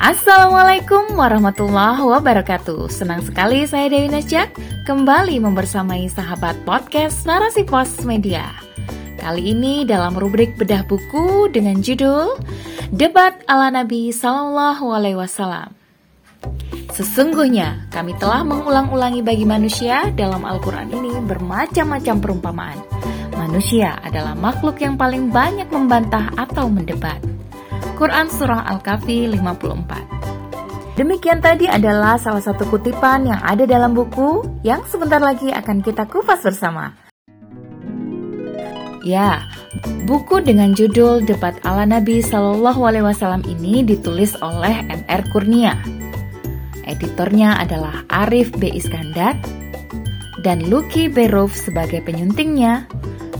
Assalamualaikum warahmatullahi wabarakatuh. Senang sekali saya Dewi Nasjak Kembali membersamai sahabat podcast Narasi Pos Media. Kali ini dalam rubrik bedah buku dengan judul Debat ala Nabi Sallallahu Alaihi Wasallam. Sesungguhnya kami telah mengulang-ulangi bagi manusia dalam Al-Quran ini bermacam-macam perumpamaan. Manusia adalah makhluk yang paling banyak membantah atau mendebat Quran Surah Al-Kahfi 54 Demikian tadi adalah salah satu kutipan yang ada dalam buku yang sebentar lagi akan kita kupas bersama. Ya, buku dengan judul Debat ala Nabi Shallallahu Alaihi Wasallam ini ditulis oleh NR Kurnia. Editornya adalah Arif B. Iskandar dan Lucky Berov sebagai penyuntingnya.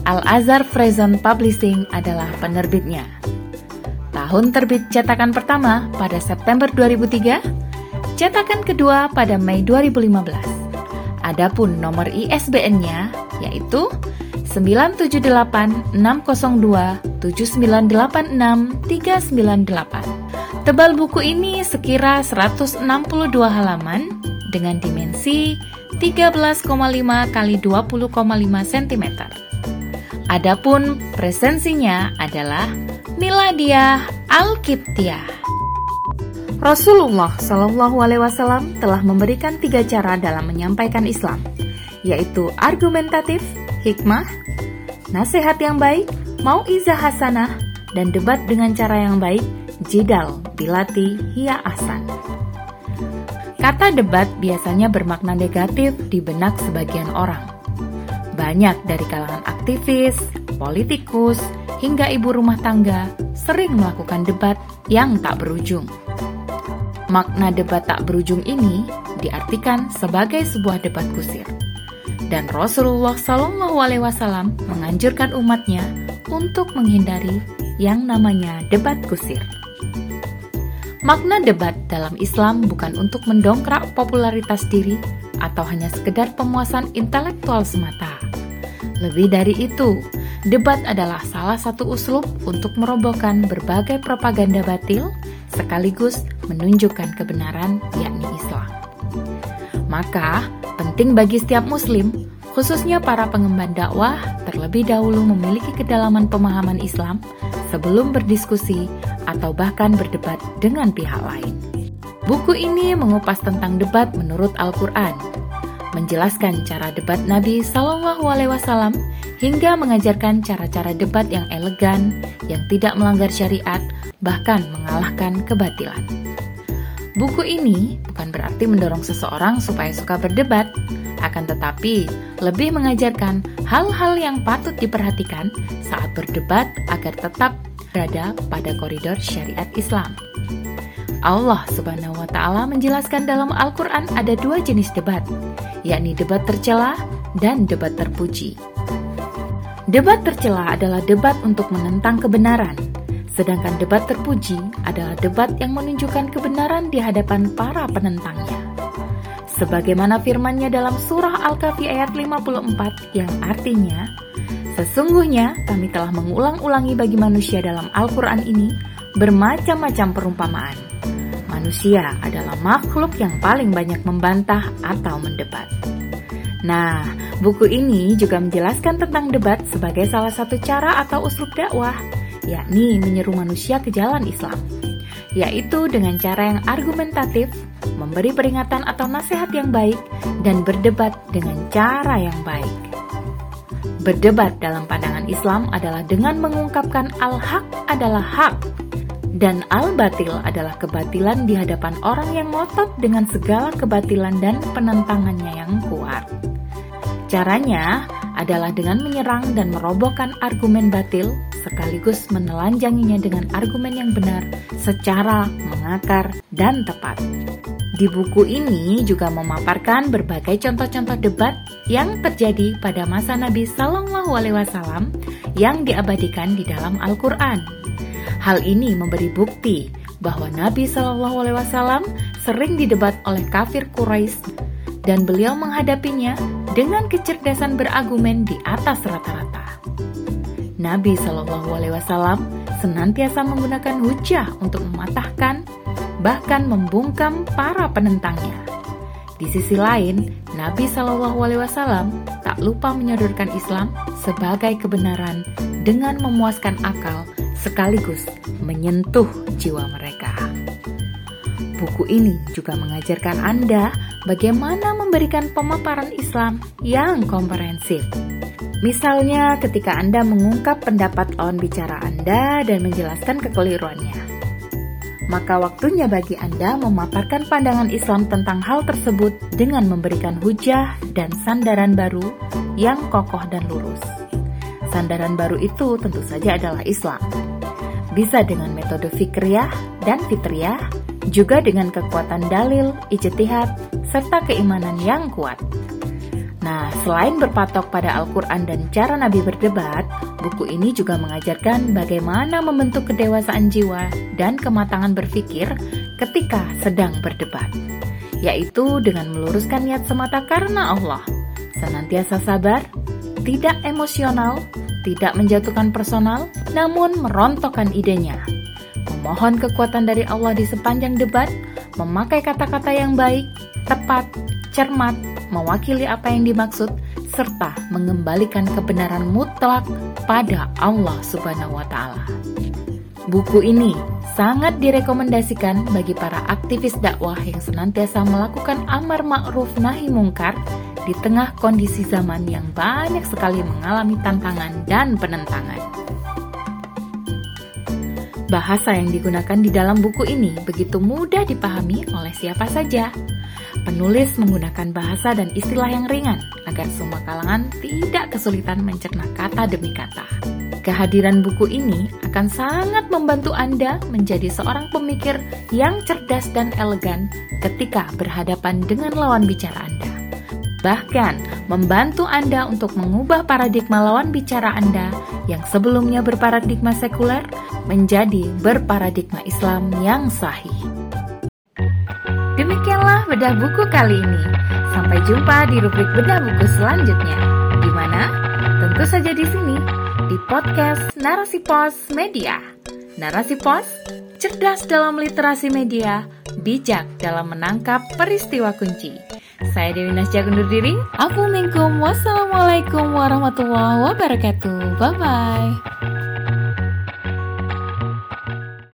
Al Azhar Frezon Publishing adalah penerbitnya. Tahun terbit cetakan pertama pada September 2003, cetakan kedua pada Mei 2015. Adapun nomor ISBN-nya yaitu 978-602-7986-398. Tebal buku ini sekira 162 halaman dengan dimensi 13,5 kali 20,5 cm. Adapun presensinya adalah Miladiah Alkiptiah. Rasulullah Shallallahu Alaihi Wasallam telah memberikan tiga cara dalam menyampaikan Islam, yaitu argumentatif, hikmah, nasihat yang baik, mau izah hasanah, dan debat dengan cara yang baik, jidal, bilati, hia ahsan. Kata debat biasanya bermakna negatif di benak sebagian orang. Banyak dari kalangan aktivis, politikus, hingga ibu rumah tangga sering melakukan debat yang tak berujung. Makna debat tak berujung ini diartikan sebagai sebuah debat kusir. Dan Rasulullah Shallallahu Alaihi Wasallam menganjurkan umatnya untuk menghindari yang namanya debat kusir. Makna debat dalam Islam bukan untuk mendongkrak popularitas diri atau hanya sekedar pemuasan intelektual semata. Lebih dari itu, Debat adalah salah satu uslub untuk merobohkan berbagai propaganda batil sekaligus menunjukkan kebenaran yakni Islam. Maka, penting bagi setiap muslim, khususnya para pengemban dakwah, terlebih dahulu memiliki kedalaman pemahaman Islam sebelum berdiskusi atau bahkan berdebat dengan pihak lain. Buku ini mengupas tentang debat menurut Al-Qur'an, menjelaskan cara debat Nabi Shallallahu alaihi wasallam hingga mengajarkan cara-cara debat yang elegan, yang tidak melanggar syariat, bahkan mengalahkan kebatilan. Buku ini bukan berarti mendorong seseorang supaya suka berdebat, akan tetapi lebih mengajarkan hal-hal yang patut diperhatikan saat berdebat agar tetap berada pada koridor syariat Islam. Allah Subhanahu wa Ta'ala menjelaskan dalam Al-Quran ada dua jenis debat, yakni debat tercela dan debat terpuji. Debat tercela adalah debat untuk menentang kebenaran, sedangkan debat terpuji adalah debat yang menunjukkan kebenaran di hadapan para penentangnya. Sebagaimana firmannya dalam surah Al-Kahfi ayat 54 yang artinya, Sesungguhnya kami telah mengulang-ulangi bagi manusia dalam Al-Quran ini bermacam-macam perumpamaan. Manusia adalah makhluk yang paling banyak membantah atau mendebat. Nah, buku ini juga menjelaskan tentang debat sebagai salah satu cara atau uslub dakwah, yakni menyeru manusia ke jalan Islam, yaitu dengan cara yang argumentatif, memberi peringatan atau nasihat yang baik, dan berdebat dengan cara yang baik. Berdebat dalam pandangan Islam adalah dengan mengungkapkan al-haq adalah hak dan al-batil adalah kebatilan di hadapan orang yang ngotot dengan segala kebatilan dan penentangannya yang kuat. Caranya adalah dengan menyerang dan merobohkan argumen batil sekaligus menelanjanginya dengan argumen yang benar secara mengakar dan tepat. Di buku ini juga memaparkan berbagai contoh-contoh debat yang terjadi pada masa Nabi Shallallahu Alaihi Wasallam yang diabadikan di dalam Al-Quran. Hal ini memberi bukti bahwa Nabi Shallallahu Alaihi Wasallam sering didebat oleh kafir Quraisy dan beliau menghadapinya dengan kecerdasan berargumen di atas rata-rata. Nabi Shallallahu Alaihi Wasallam senantiasa menggunakan hujah untuk mematahkan bahkan membungkam para penentangnya. Di sisi lain, Nabi Shallallahu Alaihi Wasallam tak lupa menyodorkan Islam sebagai kebenaran dengan memuaskan akal sekaligus menyentuh jiwa mereka. Buku ini juga mengajarkan Anda bagaimana memberikan pemaparan Islam yang komprehensif. Misalnya ketika Anda mengungkap pendapat lawan bicara Anda dan menjelaskan kekeliruannya maka waktunya bagi Anda memaparkan pandangan Islam tentang hal tersebut dengan memberikan hujah dan sandaran baru yang kokoh dan lurus. Sandaran baru itu tentu saja adalah Islam. Bisa dengan metode fikriyah dan fitriyah, juga dengan kekuatan dalil, ijtihad, serta keimanan yang kuat. Nah, selain berpatok pada Al-Quran dan cara Nabi berdebat, buku ini juga mengajarkan bagaimana membentuk kedewasaan jiwa dan kematangan berpikir ketika sedang berdebat, yaitu dengan meluruskan niat semata karena Allah, senantiasa sabar, tidak emosional, tidak menjatuhkan personal, namun merontokkan idenya. Memohon kekuatan dari Allah di sepanjang debat, memakai kata-kata yang baik, tepat, cermat, mewakili apa yang dimaksud, serta mengembalikan kebenaran mutlak pada Allah Subhanahu wa Ta'ala. Buku ini sangat direkomendasikan bagi para aktivis dakwah yang senantiasa melakukan amar ma'ruf nahi mungkar di tengah kondisi zaman yang banyak sekali mengalami tantangan dan penentangan. Bahasa yang digunakan di dalam buku ini begitu mudah dipahami oleh siapa saja, Penulis menggunakan bahasa dan istilah yang ringan agar semua kalangan tidak kesulitan mencerna kata demi kata. Kehadiran buku ini akan sangat membantu Anda menjadi seorang pemikir yang cerdas dan elegan ketika berhadapan dengan lawan bicara Anda. Bahkan, membantu Anda untuk mengubah paradigma lawan bicara Anda yang sebelumnya berparadigma sekuler menjadi berparadigma Islam yang sahih. Demikianlah bedah buku kali ini. Sampai jumpa di rubrik bedah buku selanjutnya. Di mana? Tentu saja di sini, di podcast Narasi Pos Media. Narasi Pos, cerdas dalam literasi media, bijak dalam menangkap peristiwa kunci. Saya Dewi Nasja undur diri. Assalamualaikum warahmatullahi wabarakatuh. Bye-bye.